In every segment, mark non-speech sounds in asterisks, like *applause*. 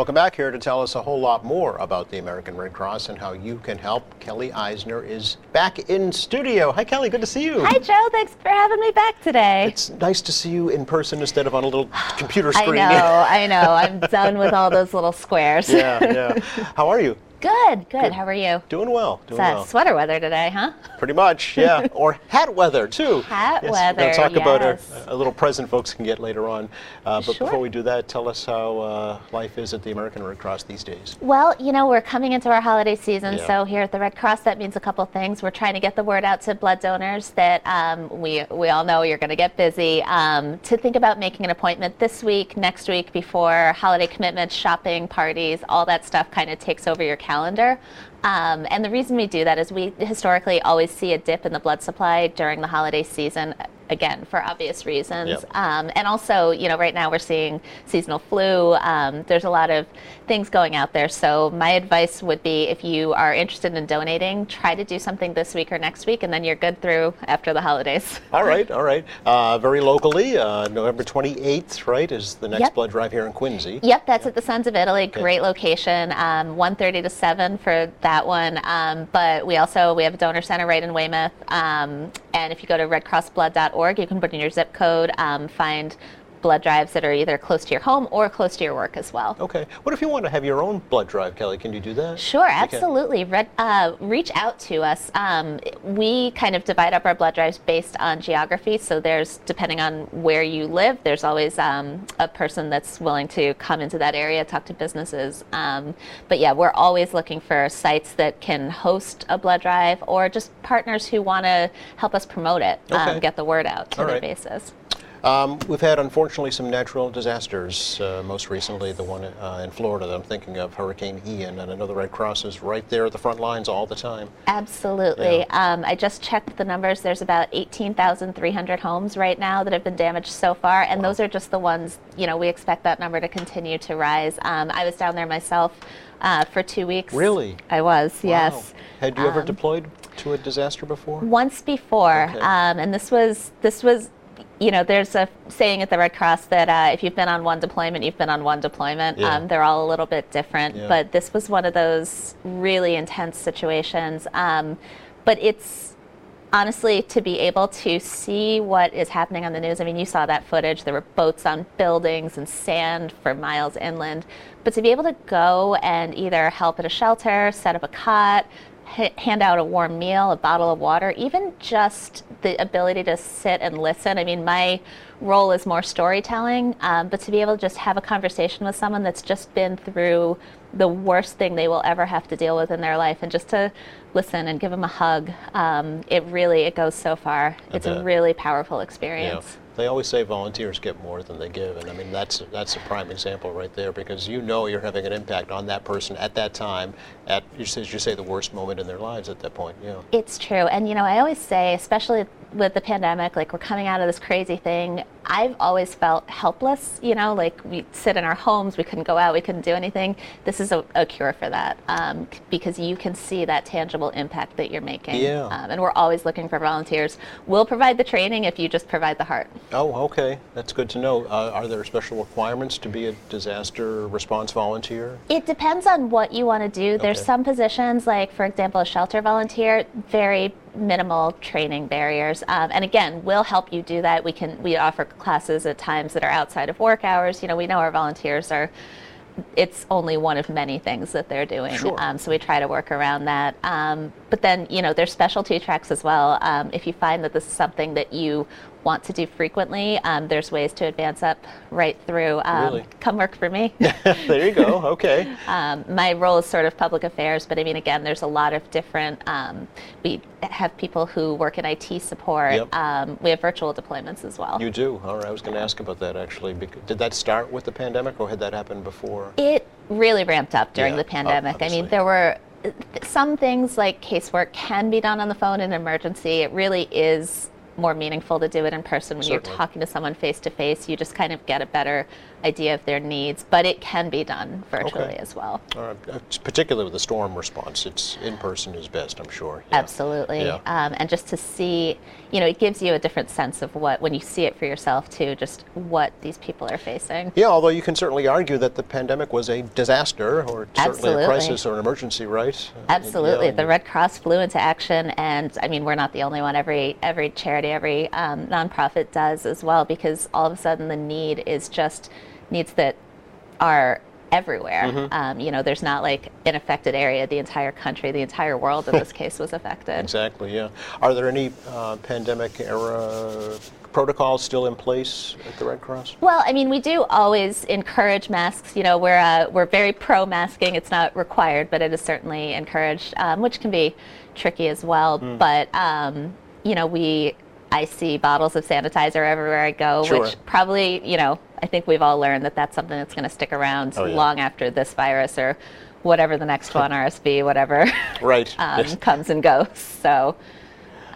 Welcome back here to tell us a whole lot more about the American Red Cross and how you can help. Kelly Eisner is back in studio. Hi, Kelly. Good to see you. Hi, Joe. Thanks for having me back today. It's nice to see you in person instead of on a little *sighs* computer screen. I know. I *laughs* know. I'm done with all those little squares. yeah, yeah. How are you? Good, good, good. How are you? Doing well. Doing it's well. sweater weather today, huh? Pretty much, *laughs* yeah. or hat weather too. Hat yes, weather. We're going to talk yes. about a, a, little present folks can get later on. Uh, but sure. before we do that, tell us how uh, life is at the American Red Cross these days. Well, you know, we're coming into our holiday season, Yeah. so here at the Red Cross, that means a couple things. We're trying to get the word out to blood donors that um, we we all know you're going to get busy. Um, to think about making an appointment this week, next week, before holiday commitments, shopping, parties, all that stuff kind of takes over your calendar. Um, and the reason we do that is we historically always see a dip in the blood supply during the holiday season, again, for obvious reasons. Yep. Um, and also, you know, right now we're seeing seasonal flu. Um, there's a lot of things going out there. So my advice would be if you are interested in donating, try to do something this week or next week, and then you're good through after the holidays. *laughs* All right, all right. Uh, very locally, uh, November 28th, right, is the next Yep. blood drive here in Quincy. Yep, that's at the Sons of Italy. Great location. Um, 1:30 to 7 for that one. Um, but we also we have a donor center right in Weymouth. Um, and if you go to redcrossblood.org, you can put in your zip code, um, find blood drives that are either close to your home or close to your work as well. Okay. What if you want to have your own blood drive, Kelly? Can you do that? Sure, absolutely. Red, uh, reach out to us. Um, we kind of divide up our blood drives based on geography. So there's, depending on where you live, there's always um, a person that's willing to come into that area, talk to businesses. Um, but yeah, we're always looking for sites that can host a blood drive or just partners who want to help us promote it, Okay. um, get the word out to All the right. basis. Um, we've had, unfortunately, some natural disasters. Uh, most recently, the one uh, in Florida that I'm thinking of, Hurricane Ian, and I know the Red Cross is right there at the front lines all the time. Absolutely. Um, I just checked the numbers. There's about 18,300 homes right now that have been damaged so far, and those are just the ones, you know, we expect that number to continue to rise. Um, I was down there myself uh, for two weeks. Really? I was, yes. Wow. Had you ever Um, deployed to a disaster before? Once before, Okay. um, and this was this was, you know, there's a saying at the Red Cross that uh, if you've been on one deployment, you've been on one deployment. Yeah. Um, they're all a little bit different, Yeah. but this was one of those really intense situations. Um, but it's honestly to be able to see what is happening on the news. I mean, you saw that footage. There were boats on buildings and sand for miles inland. But to be able to go and either help at a shelter, set up a cot, hand out a warm meal, a bottle of water, even just the ability to sit and listen. I mean, my role is more storytelling, um, but to be able to just have a conversation with someone that's just been through the worst thing they will ever have to deal with in their life and just to listen and give them a hug um, it really it goes so far it's bet. a really powerful Yeah. They always say volunteers get more than they give, and I mean that's that's a prime example right there because you know you're having an impact on that person at that time, at you say, you say the worst moment in their lives at that point. Yeah. It's true. And, you know, I always say, especially with the pandemic, like we're coming out of this crazy thing, I've always felt helpless, you know, like we sit in our homes, we couldn't go out, we couldn't do anything. This is a, a cure for that um, because you can see that tangible impact that you're making. Yeah. Um, and we're always looking for volunteers. We'll provide the training if you just provide the heart. Oh, okay. That's good to know. Uh, are there special requirements to be a disaster response volunteer? It depends on what you want to do. There's Okay. some positions, like for example, a shelter volunteer, very minimal training barriers. Um, and again, we'll help you do that. We can we offer classes at times that are outside of work hours. You know, we know our volunteers are. It's only one of many things that they're doing, Sure. um, so we try to work around that. Um, but then, you know, there's specialty tracks as well. Um, if you find that this is something that you want to do frequently, um, there's ways to advance up right through. Um, Really? Come work for me. *laughs* there you go. Okay. *laughs* Um, my role is sort of public affairs, but I mean, again, there's a lot of different. Um, we have people who work in IT support. Yep. Um, we have virtual deployments as well. You do. All right. I was going to ask about that actually. Did that start with the pandemic, or had that happened before? It really ramped up during Yeah, the pandemic. I mean, there were uh, some things like casework can be done on the phone in an emergency. It really is more meaningful to do it in person when Certainly. you're talking to someone face to face. You just kind of get a better idea of their needs, but it can be done virtually Okay. as well. Uh, particularly with the storm response, it's in person is best, I'm sure. Yeah. Absolutely. Yeah. Um, and just to see, you know, it gives you a different sense of what, when you see it for yourself too, just what these people are facing. Yeah, although you can certainly argue that the pandemic was a disaster or certainly Absolutely. a crisis or an emergency, right? Uh, Absolutely. yeah, the Red Cross flew into action, and I mean, we're not the only one. Every every charity, every um, nonprofit does as well, because all of a sudden the need is just needs that are everywhere. Mm-hmm. Um, you know, there's not like an affected area. The entire country, the entire world in this *laughs* case was affected. Exactly, yeah. Are there any uh, pandemic era protocols still in place at the Red Cross? Well, I mean, we do always encourage masks. You know, we're uh, we're very pro masking. It's not required, but it is certainly encouraged, um, which can be tricky as well. Hmm. But um, you know, we I see bottles of sanitizer everywhere I go, Sure. which probably you know I think we've all learned that that's something that's going to stick around Oh, yeah. long after this virus or whatever the next one, *laughs* RSV, whatever, *laughs* Right. um, yes. comes and goes. So.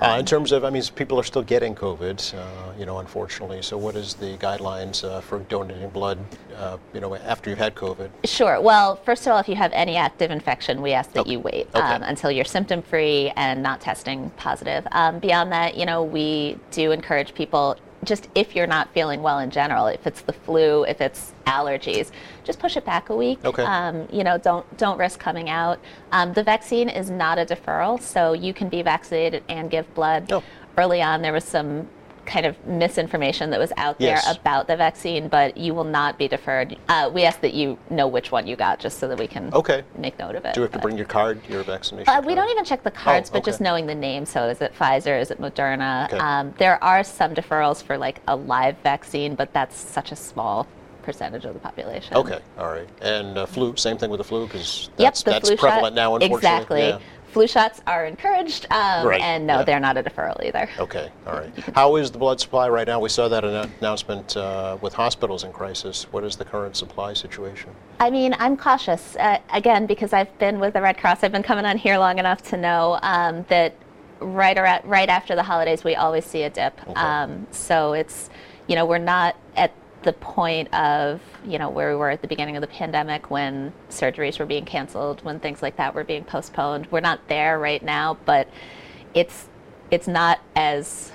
Uh, in terms of, I mean, people are still getting COVID, uh, you know, unfortunately. So, what is the guidelines uh, for donating blood, uh, you know, after you've had COVID? Sure. Well, first of all, if you have any active infection, we ask that Okay. you wait Okay. um, until you're symptom free and not testing positive. Um, beyond that, you know, we do encourage people just if you're not feeling well in general, if it's the flu, if it's allergies, just push it back a week. Okay. Um, you know, don't don't risk coming out. Um, the vaccine is not a deferral, so you can be vaccinated and give blood. Oh. Early on, there was some kind of misinformation that was out there Yes. about the vaccine, but you will not be deferred. Uh, we ask that you know which one you got, just so that we can Okay. make note of it. Do you have to bring your card, your vaccination uh, card? we don't even check the cards, Oh, but just knowing the name. So is it Pfizer? Is it Moderna? Okay. Um, there are some deferrals for like a live vaccine, but that's such a small percentage of the population. Okay, all right. And uh, flu, same thing with the flu, because Yep, that's, the that's prevalent shot. now, unfortunately. Exactly. Yeah. Flu shots are encouraged, um, Right, and no, yeah. they're not a deferral either. Okay, all right. *laughs* How is the blood supply right now? We saw that annou- announcement uh, with hospitals in crisis. What is the current supply situation? I mean, I'm cautious uh, again because I've been with the Red Cross. I've been coming on here long enough to know um, that right around, right after the holidays, we always see a dip. Okay. Um, so it's, you know, we're not at the point of, you know, where we were at the beginning of the pandemic when surgeries were being canceled, when things like that were being postponed. We're not there right now, but it's it's not as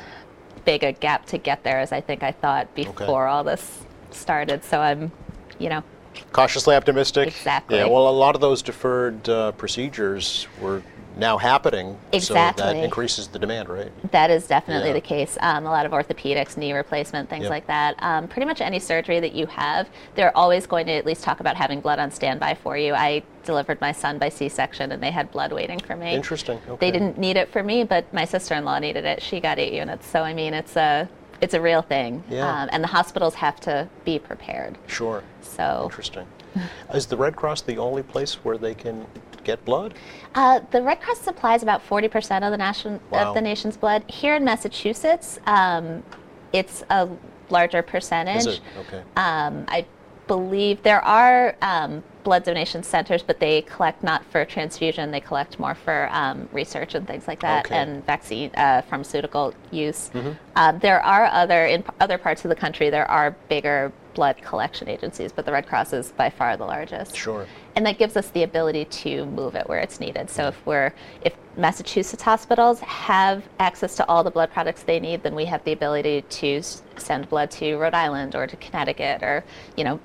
big a gap to get there as I think I thought before all this started. So I'm, you know, Cautiously optimistic? Exactly. Yeah, well, a lot of those deferred uh, procedures were now happening. So that increases the demand, right? That is definitely Yeah. the case. Um, a lot of orthopedics, knee replacement, things Yep. like that. Um, pretty much any surgery that you have, they're always going to at least talk about having blood on standby for you. I delivered my son by C-section, and they had blood waiting for me. Interesting. Okay. They didn't need it for me, but my sister-in-law needed it. She got eight units, so I mean, it's a it's a real thing. Yeah. Um, and the hospitals have to be prepared. Sure. So Interesting. Is the Red Cross the only place where they can get blood? Uh, the Red Cross supplies about 40% of the, nation, Wow. of the nation's blood. Here in Massachusetts, um, it's a larger percentage. Is it? Okay. Um, I believe there are um, blood donation centers, but they collect not for transfusion, they collect more for um, research and things like that, Okay. And vaccine, uh, pharmaceutical use. Um, there are other, in other parts of the country, there are bigger blood collection agencies, but the Red Cross is by far the largest Sure. and that gives us the ability to move it where it's needed. So if we're if Massachusetts hospitals have access to all the blood products they need, then we have the ability to send blood to Rhode Island or to Connecticut or you know,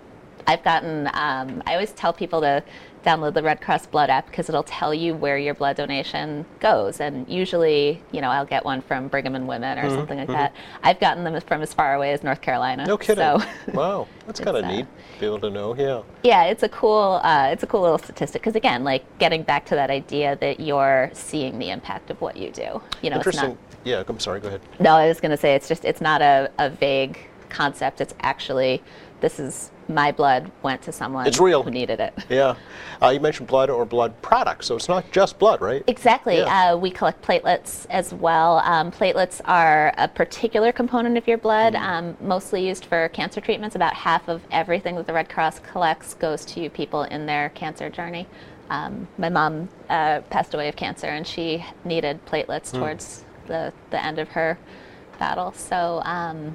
I've gotten. Um, I always tell people to download the Red Cross Blood app because it'll tell you where your blood donation goes. And usually, you know, I'll get one from Brigham and Women or something like that. I've gotten them from as far away as North Carolina. No kidding. So. *laughs* wow, that's kind of uh, neat. Be able to know. Yeah. Yeah, it's a cool, uh, it's a cool little statistic because again, like getting back to that idea that you're seeing the impact of what you do. You know, it's Interesting. not. Yeah. I'm sorry. Go ahead. No, I was going to say it's just it's not a, a vague concept. It's actually this is my blood went to someone It's real. who needed it. Yeah. Uh, you mentioned blood or blood products, so it's not just blood, right? Exactly. Yeah. Uh, we collect platelets as well. Um, platelets are a particular component of your blood, Mm. um, mostly used for cancer treatments. About half of everything that the Red Cross collects goes to people in their cancer journey. Um, my mom uh, passed away of cancer, and she needed platelets Hmm. towards the, the end of her battle. So, um,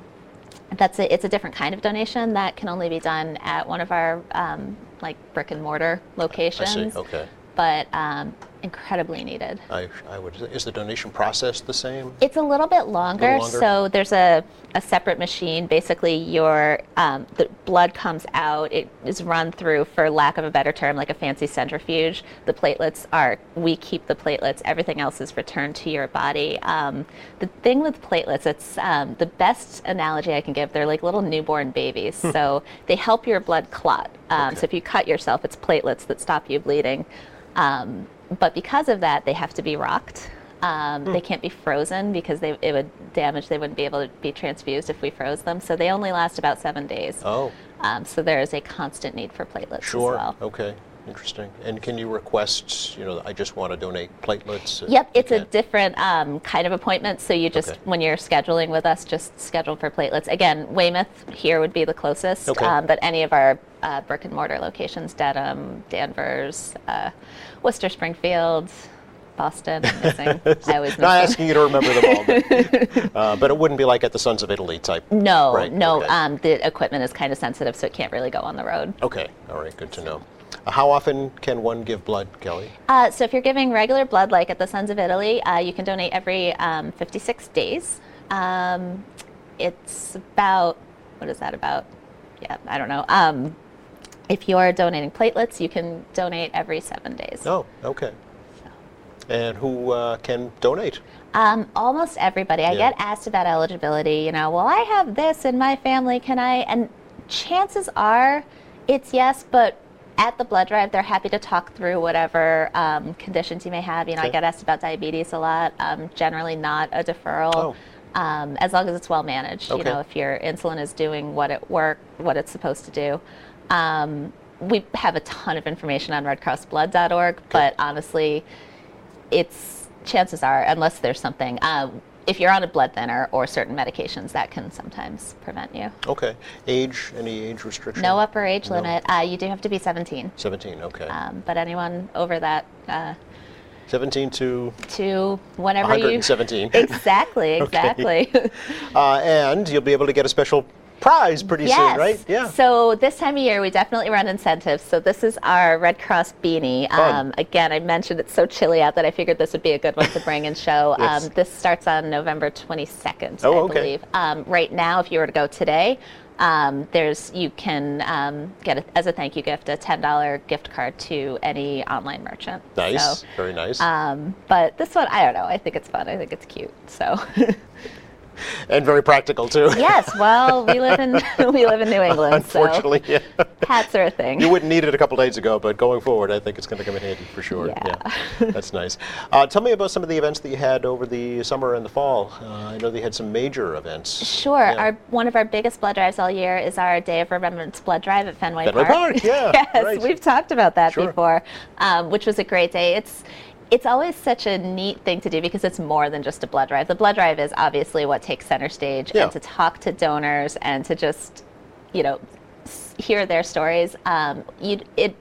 That's a, it's a different kind of donation that can only be done at one of our um, like brick and mortar I locations. see, okay. But um, incredibly needed. I, I would, is the donation process the same? It's a little bit longer. longer? So there's a, a separate machine. Basically, your um, the blood comes out. It is run through, for lack of a better term, like a fancy centrifuge. The platelets are we keep the platelets. Everything else is returned to your body. Um, the thing with platelets, it's um, the best analogy I can give. They're like little newborn babies. so they help your blood clot. Um, Okay. So if you cut yourself, it's platelets that stop you bleeding. Um, but because of that, they have to be rocked. Um, They can't be frozen because they, it would damage. They wouldn't be able to be transfused if we froze them. So they only last about seven days. Oh, Um, so there is a constant need for platelets sure, as well. okay, interesting. And can you request, you know, I just want to donate platelets? Yep, it's a different um, kind of appointment. So you just, Okay. when you're scheduling with us, just schedule for platelets. Again, Weymouth here would be the closest, Okay. um, but any of our uh, brick and mortar locations, Dedham, Danvers, uh, Worcester, Springfield, Boston, I'm missing. *laughs* I Not asking you to remember them all, but, *laughs* uh, but it wouldn't be like at the Sons of Italy type. No, Right, no. okay. Um, the equipment is kind of sensitive, so it can't really go on the road. Okay, all right, good to know. How often can one give blood, Kelly? Uh, so if you're giving regular blood, like at the Sons of Italy, uh, you can donate every um, 56 days. Um, it's about what is that about? Yeah, I don't know. Um, if you're donating platelets, you can donate every seven days. Oh, okay. And who uh, can donate? Um, almost everybody. I Yeah. get asked about eligibility. You know, well, I have this in my family. Can I? And chances are, it's yes. But at the blood drive, they're happy to talk through whatever um, conditions you may have. You know, I get asked about diabetes a lot. Um, generally, not a deferral. Oh. Um, as long as it's well managed. You know, if your insulin is doing what it work, what it's supposed to do. Um, we have a ton of information on RedCrossBlood.org, but honestly, it's chances are, unless there's something, uh, if you're on a blood thinner or certain medications, that can sometimes prevent you. Okay. Age, any age restriction? No upper age No. limit. Uh, you do have to be 17, 17, okay. um, but anyone over that uh, 17 to to whenever you 117. *laughs* exactly, *laughs* Okay. exactly. *laughs* Uh, and you'll be able to get a special prize pretty yes. soon, right? Yeah. So this time of year, we definitely run incentives. So this is our Red Cross beanie. Um, again, I mentioned it's so chilly out that I figured this would be a good one to bring and show. *laughs* Yes. um, this starts on November 22nd, Oh, I okay. believe. Um, right now, if you were to go today, um, there's you can um, get a, as a thank you gift a $10 gift card to any online merchant. nice. So, Very nice. um, but this one, I don't know. I think it's fun. I think it's cute. So. *laughs* *laughs* and very practical, too. yes. Well, we *laughs* live in *laughs* we live in New England. Unfortunately, yeah. hats are a thing. You wouldn't need it a couple days ago, but going forward, I think it's going to come in handy for sure. Yeah. That's nice. Uh, tell me about some of the events that you had over the summer and the fall. Uh, I know they had some major events. Sure. Yeah. Our one of our biggest blood drives all year is our Day of Remembrance blood drive at Fenway, Fenway Park. Park, yeah, yes, right. we've talked about that Sure. before, um, which was a great day. It's it's always such a neat thing to do because it's more than just a blood drive. The blood drive is obviously what takes center stage, Yeah. and to talk to donors and to just, you know, hear their stories. Um, you it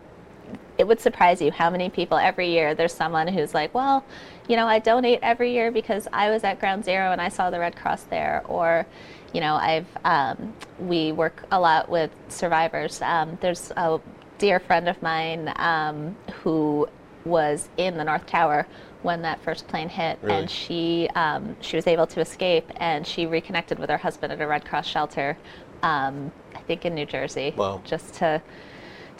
it would surprise you how many people every year there's someone who's like, well, you know, I donate every year because I was at Ground Zero and I saw the Red Cross there, or, you know, I've um, we work a lot with survivors. Um, there's a dear friend of mine um, who was in the North Tower when that first plane hit, Really? and she um, she was able to escape, and she reconnected with her husband at a Red Cross shelter, um, I think in New Jersey, Wow. just to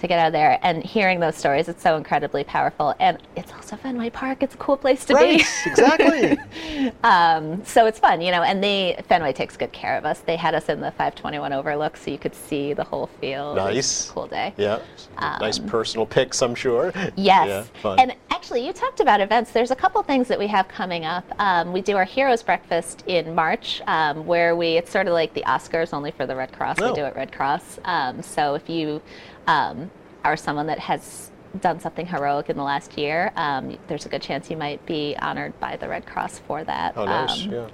to get out of there. And hearing those stories, it's so incredibly powerful. And it's also Fenway Park. It's a cool place to Right, be. exactly. *laughs* um, so it's fun, you know. And they Fenway takes good care of us. They had us in the 521 overlook, so you could see the whole field. Nice. cool day. yeah. nice personal pics, I'm sure. Um, Yes. Yeah, fun. And actually, you talked about events. There's a couple things that we have coming up. Um, we do our Heroes Breakfast in March, um, where we, it's sort of like the Oscars, only for the Red Cross. Oh. We do it Red Cross. Um, so if you um, are someone that has done something heroic in the last year, um, there's a good chance you might be honored by the Red Cross for that. oh, nice. Um, yeah.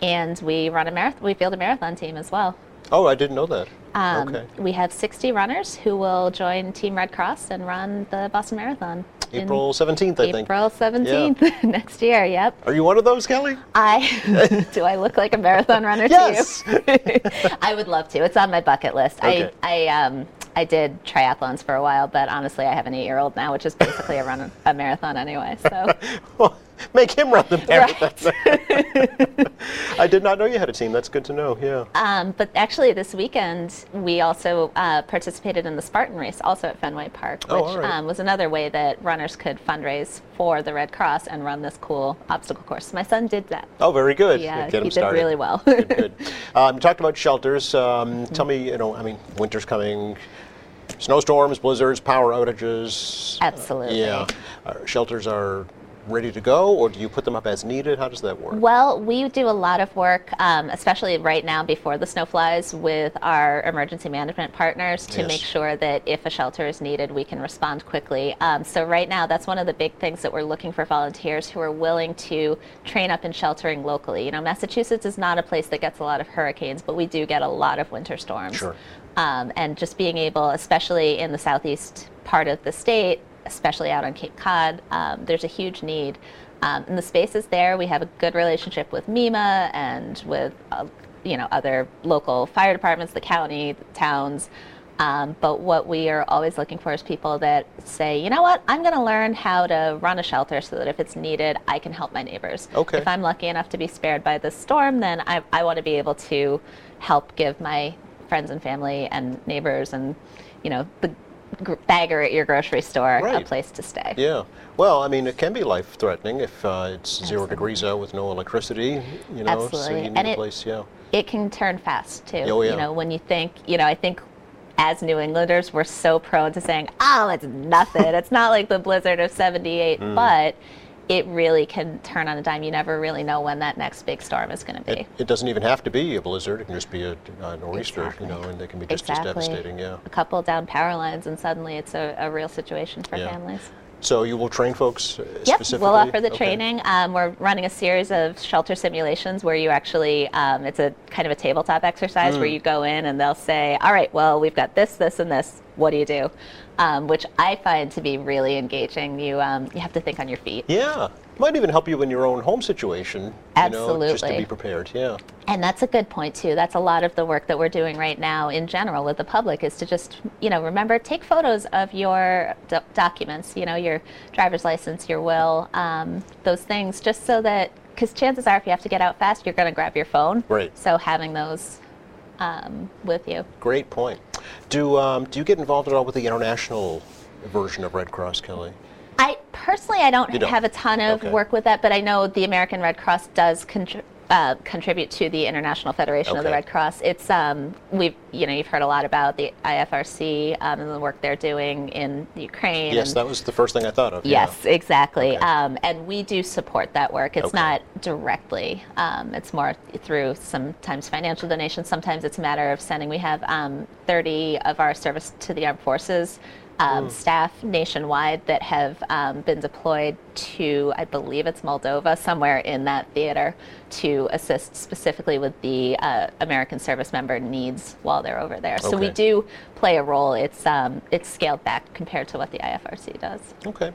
And we run a marathon, we field a marathon team as well. Oh, I didn't know that. Um, okay. We have 60 runners who will join Team Red Cross and run the Boston Marathon. April 17th, I think. April 17th *laughs* next year. Yep. Are you one of those, Kelly? I *laughs* do I look like a marathon runner *laughs* too. Yes. to you? I would love to. It's on my bucket list. Okay. I I um I did triathlons for a while, but honestly, I have an eight-year-old now, which is basically a run a marathon anyway. So *laughs* Well, make him run the marathon. *laughs* I did not know you had a team. That's good to know. Yeah. Um, but actually, this weekend we also uh, participated in the Spartan race, also at Fenway Park, which Oh, right. um, was another way that runners could fundraise for the Red Cross and run this cool obstacle course. My son did that. Oh, very good. Yeah, he did really well. good, good. *laughs* Um, talked about shelters. Um, tell me, you know, I mean, winter's coming. Snowstorms, blizzards, power outages. Absolutely. yeah. Uh, shelters are ready to go, or do you put them up as needed? How does that work? Well, we do a lot of work, um, especially right now before the snow flies, with our emergency management partners to Yes. make sure that if a shelter is needed, we can respond quickly. Um, so, right now, that's one of the big things that we're looking for volunteers who are willing to train up in sheltering locally. You know, Massachusetts is not a place that gets a lot of hurricanes, but we do get a lot of winter storms. Sure. Um, and just being able, especially in the southeast part of the state, especially out on Cape Cod, um, there's a huge need. Um, and the space is there. We have a good relationship with MEMA and with, uh, you know, other local fire departments, the county, the towns. Um, but what we are always looking for is people that say, you know what, I'm going to learn how to run a shelter so that if it's needed, I can help my neighbors. Okay. If I'm lucky enough to be spared by this storm, then I, I want to be able to help give my friends and family and neighbors and, you know, the gr- bagger at your grocery store a place to stay. Yeah. Well, I mean, it can be life-threatening if uh, it's zero degrees out with no electricity. You know, so Absolutely. you need And a it- place. Yeah. it can turn fast too. Oh, yeah. You know, when you think, you know, I think as New Englanders, we're so prone to saying, "Oh, it's nothing." *laughs* it's not like the blizzard of '78, Mm. but it really can turn on a dime. You never really know when that next big storm is going to be. It, it doesn't even have to be a blizzard. It can just be a, a nor'easter, Exactly. you know, and they can be just exactly. as devastating. Yeah. A couple down power lines, and suddenly it's a, a real situation for Yeah. families. So you will train folks uh, Yep, we'll offer the Okay. training. Um, we're running a series of shelter simulations where you actually, um, it's a kind of a tabletop exercise Mm. where you go in and they'll say, all right, well, we've got this, this, and this. What do you do? Um, which I find to be really engaging. You, um, you have to think on your feet. Yeah. Might even help you in your own home situation. You know, just to be prepared. Yeah. And that's a good point too. That's a lot of the work that we're doing right now in general with the public is to just, you know, remember take photos of your do- documents, you know, your driver's license, your will, um, those things, just so that because chances are if you have to get out fast, you're going to grab your phone. Right. So having those um, with you. Great point. Do um, do you get involved at all with the international version of Red Cross, Kelly? I personally, I don't, don't? have a ton of Okay. work with that, but I know the American Red Cross does uh, contribute to the International Federation of the Red Cross. It's um, we've you know you've heard a lot about the IFRC um, and the work they're doing in Ukraine. Yes, that was the first thing I thought of. yeah. Yes, exactly. Okay. Um, and we do support that work. It's Okay. not directly. Um, it's more through sometimes financial donations. Sometimes it's a matter of sending. We have um, 30 of our service to the armed forces um, Hmm. staff nationwide that have um, been deployed to, I believe it's Moldova, somewhere in that theater, to assist specifically with the uh, American service member needs while they're over there. So we do play a role. It's um, it's scaled back compared to what the IFRC does. Okay.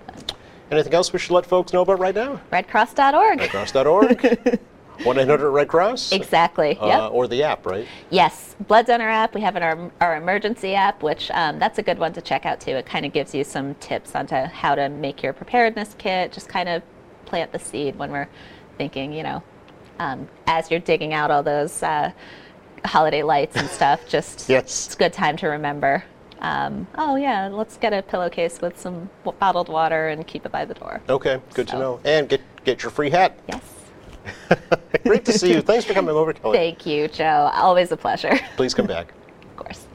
Anything else we should let folks know about right now? redcross.org. Redcross.org. *laughs* 1 800 Red Cross? Exactly. Uh, yep. Or the app, right? Yes. Blood donor app. We have our, our emergency app, which um, that's a good one to check out too. It kind of gives you some tips onto how to make your preparedness kit. Just kind of plant the seed when we're thinking, you know, um, as you're digging out all those uh, holiday lights and stuff. *laughs* Just Yes. it's a good time to remember. Um, oh yeah, let's get a pillowcase with some bottled water and keep it by the door. Okay, good to know. And get get your free hat. Yes. *laughs* Great to see you. Thanks for coming over, Kelly. Thank you, Joe. Always a pleasure. Please come back. of course.